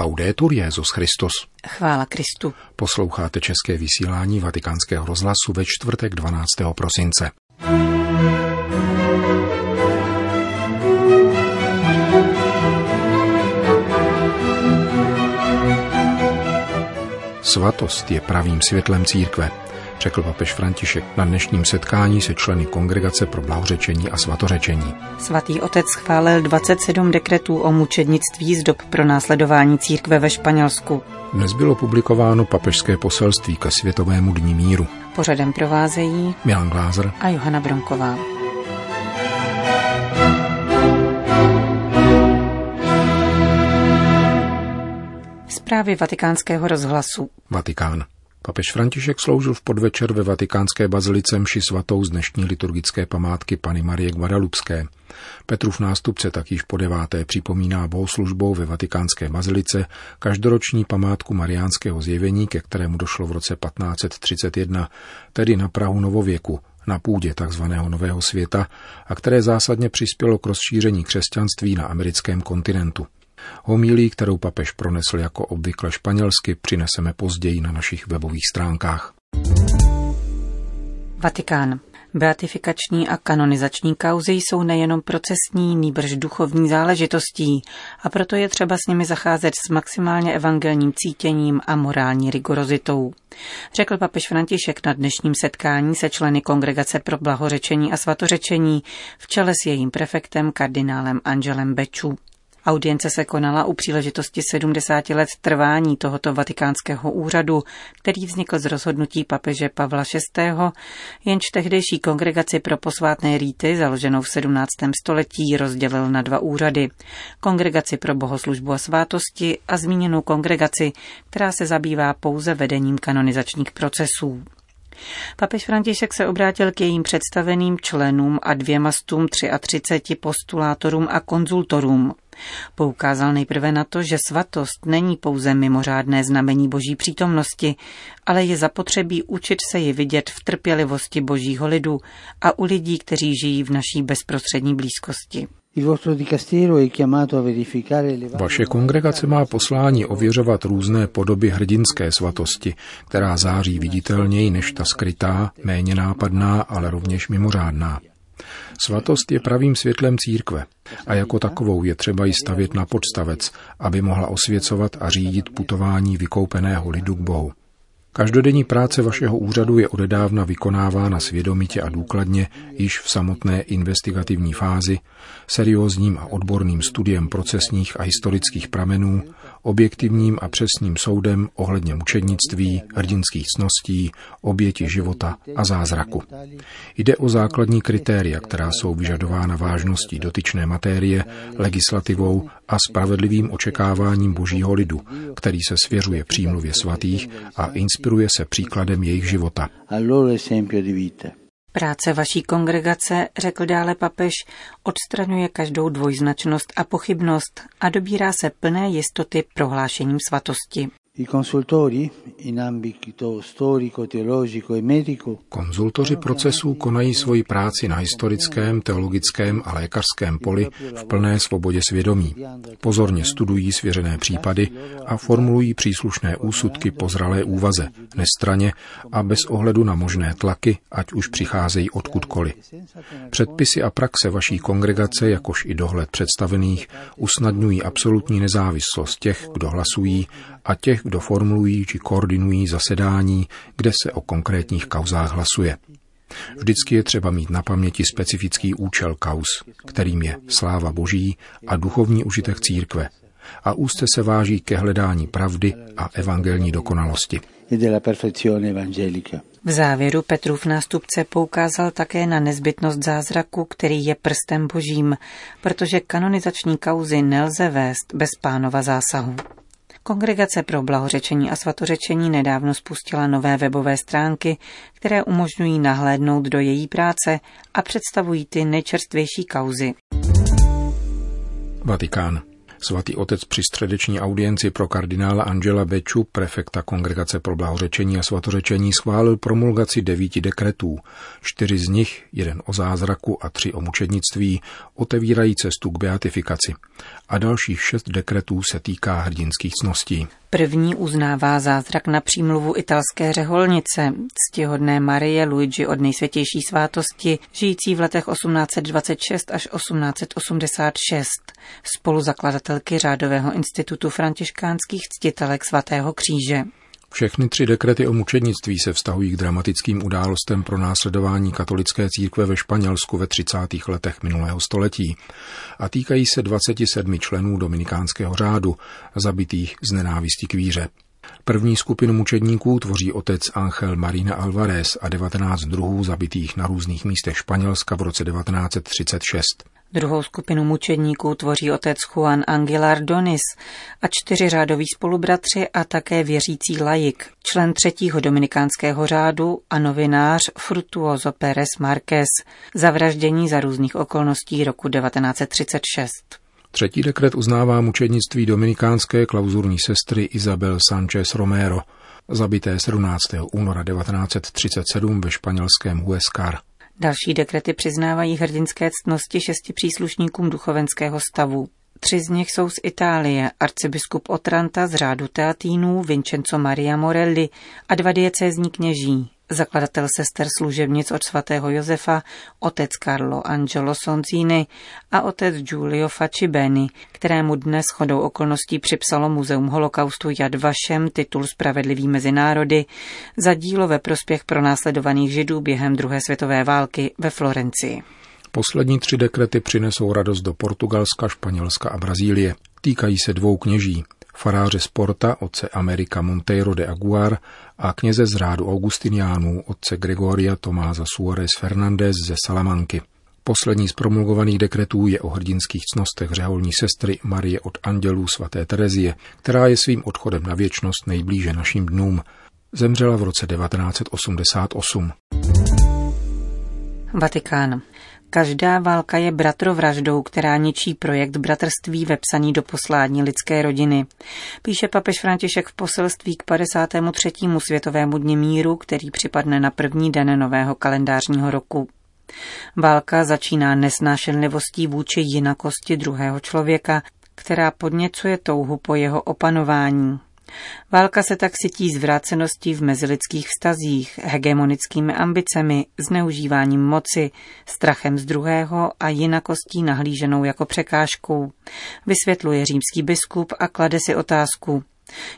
Laudetur Jezus Christus. Chvála Kristu. Posloucháte české vysílání Vatikánského rozhlasu ve čtvrtek 12. prosince. Svatost je pravým světlem církve řekl papež František na dnešním setkání se členy Kongregace pro blahořečení a svatořečení. Svatý otec schválil 27 dekretů o mučednictví z dob pro následování církve ve Španělsku. Dnes bylo publikováno papežské poselství ke Světovému dní míru. Pořadem provázejí Milan Glázer a Johana Bronková. Zprávy vatikánského rozhlasu. Vatikán. Papež František sloužil v podvečer ve vatikánské bazilice mši svatou z dnešní liturgické památky Pany Marie Guadalupské. Petrův nástupce tak již po deváté připomíná bohoslužbou ve vatikánské bazilice každoroční památku mariánského zjevení, ke kterému došlo v roce 1531, tedy na Prahu novověku, na půdě tzv. Nového světa a které zásadně přispělo k rozšíření křesťanství na americkém kontinentu. Homílí, kterou papež pronesl jako obvykle španělsky, přineseme později na našich webových stránkách. Vatikán. Beatifikační a kanonizační kauzy jsou nejenom procesní, nýbrž duchovní záležitostí a proto je třeba s nimi zacházet s maximálně evangelním cítěním a morální rigorozitou. Řekl papež František na dnešním setkání se členy Kongregace pro blahořečení a svatořečení v čele s jejím prefektem kardinálem Angelem Beču. Audience se konala u příležitosti 70 let trvání tohoto vatikánského úřadu, který vznikl z rozhodnutí papeže Pavla VI., jenž tehdejší kongregaci pro posvátné rýty, založenou v 17. století, rozdělil na dva úřady. Kongregaci pro bohoslužbu a svátosti a zmíněnou kongregaci, která se zabývá pouze vedením kanonizačních procesů. Papež František se obrátil k jejím představeným členům a dvěma stům 33 postulátorům a konzultorům. Poukázal nejprve na to, že svatost není pouze mimořádné znamení boží přítomnosti, ale je zapotřebí učit se ji vidět v trpělivosti božího lidu a u lidí, kteří žijí v naší bezprostřední blízkosti. Vaše kongregace má poslání ověřovat různé podoby hrdinské svatosti, která září viditelněji než ta skrytá, méně nápadná, ale rovněž mimořádná. Svatost je pravým světlem církve a jako takovou je třeba ji stavět na podstavec, aby mohla osvěcovat a řídit putování vykoupeného lidu k Bohu. Každodenní práce vašeho úřadu je odedávna vykonávána svědomitě a důkladně již v samotné investigativní fázi, seriózním a odborným studiem procesních a historických pramenů, objektivním a přesným soudem ohledně mučednictví, hrdinských cností, oběti života a zázraku. Jde o základní kritéria, která jsou vyžadována vážností dotyčné matérie, legislativou a spravedlivým očekáváním božího lidu, který se svěřuje přímluvě svatých a inspiruje se příkladem jejich života. Práce vaší kongregace, řekl dále papež, odstraňuje každou dvojznačnost a pochybnost a dobírá se plné jistoty prohlášením svatosti. E Konzultoři procesů konají svoji práci na historickém, teologickém a lékařském poli v plné svobodě svědomí. Pozorně studují svěřené případy a formulují příslušné úsudky po zralé úvaze, nestraně a bez ohledu na možné tlaky, ať už přicházejí odkudkoliv. Předpisy a praxe vaší kongregace, jakož i dohled představených, usnadňují absolutní nezávislost těch, kdo hlasují a těch, kdo formulují či koordinují zasedání, kde se o konkrétních kauzách hlasuje. Vždycky je třeba mít na paměti specifický účel kauz, kterým je sláva boží a duchovní užitek církve, a úzce se váží ke hledání pravdy a evangelní dokonalosti. V závěru Petrův nástupce poukázal také na nezbytnost zázraku, který je prstem božím, protože kanonizační kauzy nelze vést bez pánova zásahu. Kongregace pro blahořečení a svatořečení nedávno spustila nové webové stránky, které umožňují nahlédnout do její práce a představují ty nejčerstvější kauzy. Vatikán. Svatý otec při středeční audienci pro kardinála Angela Beču, prefekta Kongregace pro blahořečení a svatořečení, schválil promulgaci devíti dekretů. Čtyři z nich, jeden o zázraku a tři o mučednictví, otevírají cestu k beatifikaci. A dalších šest dekretů se týká hrdinských cností. První uznává zázrak na přímluvu italské řeholnice, ctihodné Marie Luigi od nejsvětější svátosti, žijící v letech 1826 až 1886, spoluzakladatelky Řádového institutu františkánských ctitelek svatého kříže. Všechny tři dekrety o mučednictví se vztahují k dramatickým událostem pro následování katolické církve ve Španělsku ve 30. letech minulého století a týkají se 27 členů dominikánského řádu, zabitých z nenávistí k víře. První skupinu mučedníků tvoří otec Angel Marina Alvarez a 19 druhů zabitých na různých místech Španělska v roce 1936. Druhou skupinu mučedníků tvoří otec Juan Anguilar Donis a čtyři řádoví spolubratři a také věřící laik, člen třetího dominikánského řádu a novinář Frutuoso Pérez Marquez, zavraždění za různých okolností roku 1936. Třetí dekret uznává mučednictví dominikánské klauzurní sestry Isabel Sanchez Romero, zabité 17. února 1937 ve španělském Huescar. Další dekrety přiznávají hrdinské ctnosti šesti příslušníkům duchovenského stavu. Tři z nich jsou z Itálie, arcibiskup Otranta z řádu Teatínů Vincenzo Maria Morelli a dva diecézní kněží, zakladatel sester služebnic od svatého Josefa, otec Carlo Angelo Sonzini a otec Giulio Facibeni, kterému dnes chodou okolností připsalo Muzeum holokaustu Jad Vašem titul Spravedlivý mezi národy za dílo ve prospěch pronásledovaných židů během druhé světové války ve Florencii. Poslední tři dekrety přinesou radost do Portugalska, Španělska a Brazílie. Týkají se dvou kněží, faráře Sporta, otce Amerika Monteiro de Aguar a kněze z rádu Augustiniánů, otce Gregoria Tomáza Suárez Fernández ze Salamanky. Poslední z promulgovaných dekretů je o hrdinských cnostech řeholní sestry Marie od Andělů svaté Terezie, která je svým odchodem na věčnost nejblíže našim dnům. Zemřela v roce 1988. Vatikán. Každá válka je bratrovraždou, která ničí projekt bratrství vepsaný do poslání lidské rodiny. Píše papež František v poselství k 53. světovému dni míru, který připadne na první den nového kalendářního roku. Válka začíná nesnášenlivostí vůči jinakosti druhého člověka, která podněcuje touhu po jeho opanování. Válka se tak sytí zvráceností v mezilidských vztazích, hegemonickými ambicemi, zneužíváním moci, strachem z druhého a jinakostí nahlíženou jako překážkou. Vysvětluje římský biskup a klade si otázku,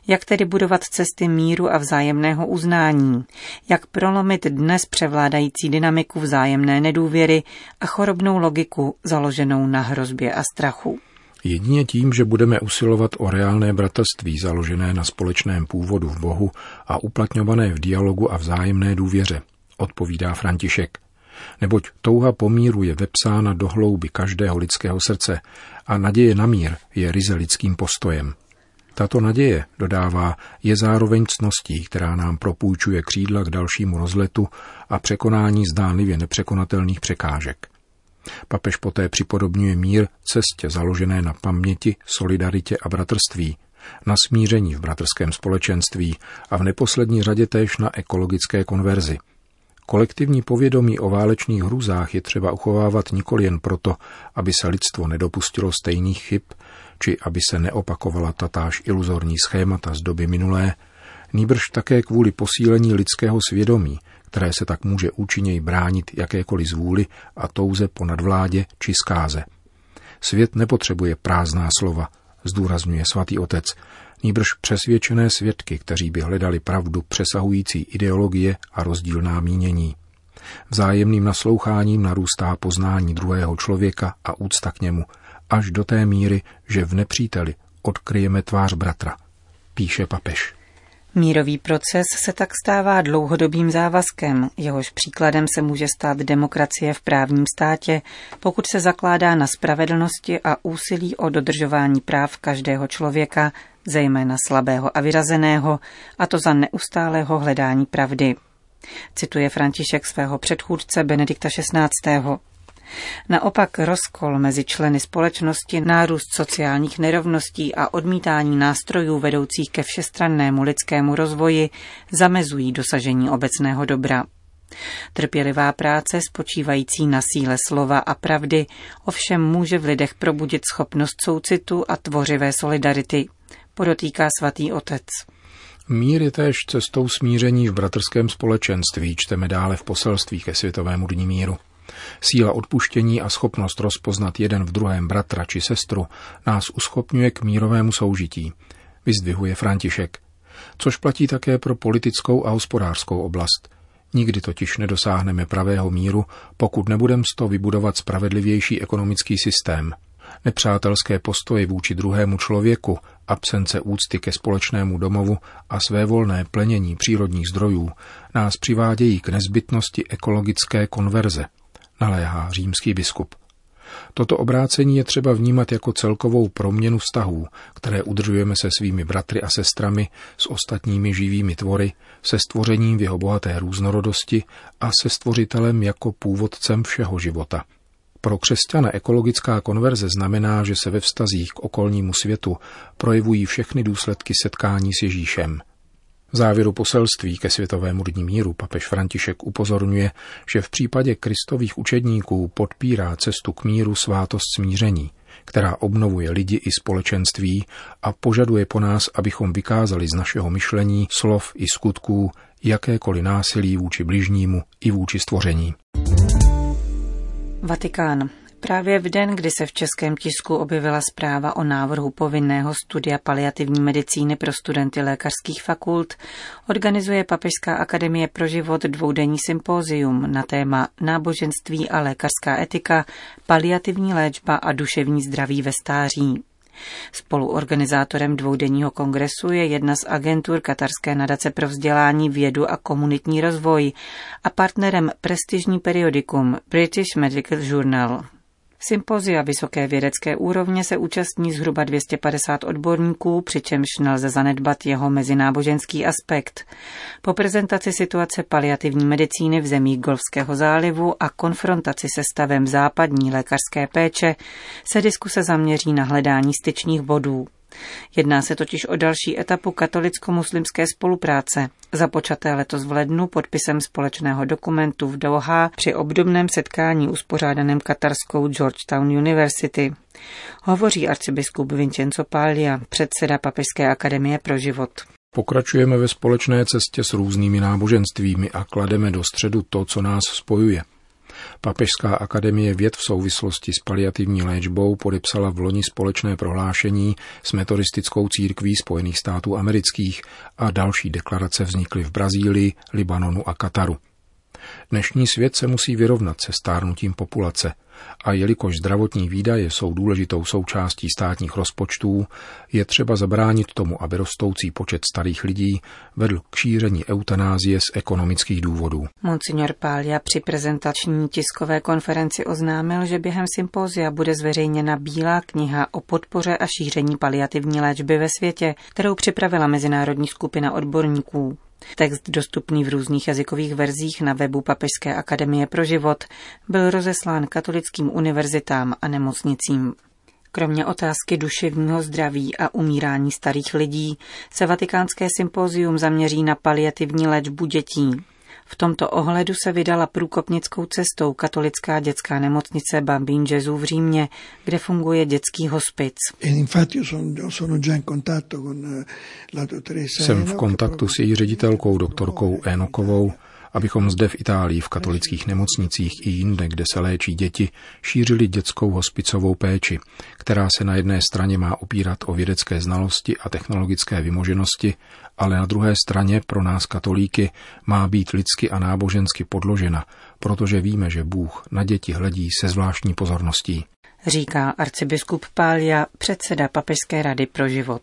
jak tedy budovat cesty míru a vzájemného uznání? Jak prolomit dnes převládající dynamiku vzájemné nedůvěry a chorobnou logiku založenou na hrozbě a strachu? Jedině tím, že budeme usilovat o reálné bratrství založené na společném původu v Bohu a uplatňované v dialogu a vzájemné důvěře, odpovídá František. Neboť touha pomíru je vepsána do hlouby každého lidského srdce a naděje na mír je ryze lidským postojem. Tato naděje, dodává, je zároveň cností, která nám propůjčuje křídla k dalšímu rozletu a překonání zdánlivě nepřekonatelných překážek – Papež poté připodobňuje mír cestě založené na paměti, solidaritě a bratrství, na smíření v bratrském společenství a v neposlední řadě též na ekologické konverzi. Kolektivní povědomí o válečných hrůzách je třeba uchovávat nikoli jen proto, aby se lidstvo nedopustilo stejných chyb, či aby se neopakovala tatáž iluzorní schémata z doby minulé, nýbrž také kvůli posílení lidského svědomí, které se tak může účinněji bránit jakékoliv zvůli a touze po nadvládě či zkáze. Svět nepotřebuje prázdná slova, zdůrazňuje svatý otec, nýbrž přesvědčené svědky, kteří by hledali pravdu přesahující ideologie a rozdílná mínění. Vzájemným nasloucháním narůstá poznání druhého člověka a úcta k němu, až do té míry, že v nepříteli odkryjeme tvář bratra, píše papež. Mírový proces se tak stává dlouhodobým závazkem, jehož příkladem se může stát demokracie v právním státě, pokud se zakládá na spravedlnosti a úsilí o dodržování práv každého člověka, zejména slabého a vyrazeného, a to za neustálého hledání pravdy. Cituje František svého předchůdce Benedikta XVI. Naopak rozkol mezi členy společnosti, nárůst sociálních nerovností a odmítání nástrojů vedoucích ke všestrannému lidskému rozvoji zamezují dosažení obecného dobra. Trpělivá práce spočívající na síle slova a pravdy ovšem může v lidech probudit schopnost soucitu a tvořivé solidarity, podotýká svatý otec. Mír je též cestou smíření v bratrském společenství, čteme dále v poselství ke Světovému dní míru. Síla odpuštění a schopnost rozpoznat jeden v druhém bratra či sestru nás uschopňuje k mírovému soužití, vyzdvihuje František, což platí také pro politickou a hospodářskou oblast. Nikdy totiž nedosáhneme pravého míru, pokud nebudeme z toho vybudovat spravedlivější ekonomický systém. Nepřátelské postoje vůči druhému člověku, absence úcty ke společnému domovu a své volné plenění přírodních zdrojů nás přivádějí k nezbytnosti ekologické konverze – naléhá římský biskup. Toto obrácení je třeba vnímat jako celkovou proměnu vztahů, které udržujeme se svými bratry a sestrami, s ostatními živými tvory, se stvořením v jeho bohaté různorodosti a se stvořitelem jako původcem všeho života. Pro křesťana ekologická konverze znamená, že se ve vztazích k okolnímu světu projevují všechny důsledky setkání s Ježíšem, v závěru poselství ke světovému dní míru papež František upozorňuje, že v případě kristových učedníků podpírá cestu k míru svátost smíření, která obnovuje lidi i společenství a požaduje po nás, abychom vykázali z našeho myšlení, slov i skutků jakékoliv násilí vůči bližnímu i vůči stvoření. Vatikán. Právě v den, kdy se v českém tisku objevila zpráva o návrhu povinného studia paliativní medicíny pro studenty lékařských fakult, organizuje Papežská akademie pro život dvoudenní sympózium na téma náboženství a lékařská etika, paliativní léčba a duševní zdraví ve stáří. Spoluorganizátorem dvoudenního kongresu je jedna z agentur Katarské nadace pro vzdělání, vědu a komunitní rozvoj a partnerem prestižní periodikum British Medical Journal. Sympozia vysoké vědecké úrovně se účastní zhruba 250 odborníků, přičemž nelze zanedbat jeho mezináboženský aspekt. Po prezentaci situace paliativní medicíny v zemích Golfského zálivu a konfrontaci se stavem západní lékařské péče se diskuse zaměří na hledání styčních bodů. Jedná se totiž o další etapu katolicko-muslimské spolupráce, započaté letos v lednu podpisem společného dokumentu v Doha při obdobném setkání uspořádaném katarskou Georgetown University. Hovoří arcibiskup Vincenzo Paglia, předseda Papežské akademie pro život. Pokračujeme ve společné cestě s různými náboženstvími a klademe do středu to, co nás spojuje – Papežská akademie věd v souvislosti s paliativní léčbou podepsala v loni společné prohlášení s metodistickou církví Spojených států amerických a další deklarace vznikly v Brazílii, Libanonu a Kataru. Dnešní svět se musí vyrovnat se stárnutím populace a jelikož zdravotní výdaje jsou důležitou součástí státních rozpočtů, je třeba zabránit tomu, aby rostoucí počet starých lidí vedl k šíření eutanázie z ekonomických důvodů. Monsignor Pália při prezentační tiskové konferenci oznámil, že během sympózia bude zveřejněna Bílá kniha o podpoře a šíření paliativní léčby ve světě, kterou připravila mezinárodní skupina odborníků. Text dostupný v různých jazykových verzích na webu Papežské akademie pro život byl rozeslán katolickým univerzitám a nemocnicím. Kromě otázky duševního zdraví a umírání starých lidí se vatikánské sympózium zaměří na paliativní léčbu dětí. V tomto ohledu se vydala průkopnickou cestou katolická dětská nemocnice Bambin Gesù v Římě, kde funguje dětský hospic. Jsem v kontaktu s její ředitelkou, doktorkou Enokovou, abychom zde v Itálii v katolických nemocnicích i jinde, kde se léčí děti, šířili dětskou hospicovou péči, která se na jedné straně má opírat o vědecké znalosti a technologické vymoženosti, ale na druhé straně pro nás katolíky má být lidsky a nábožensky podložena, protože víme, že Bůh na děti hledí se zvláštní pozorností. Říká arcibiskup Pália, předseda Papežské rady pro život.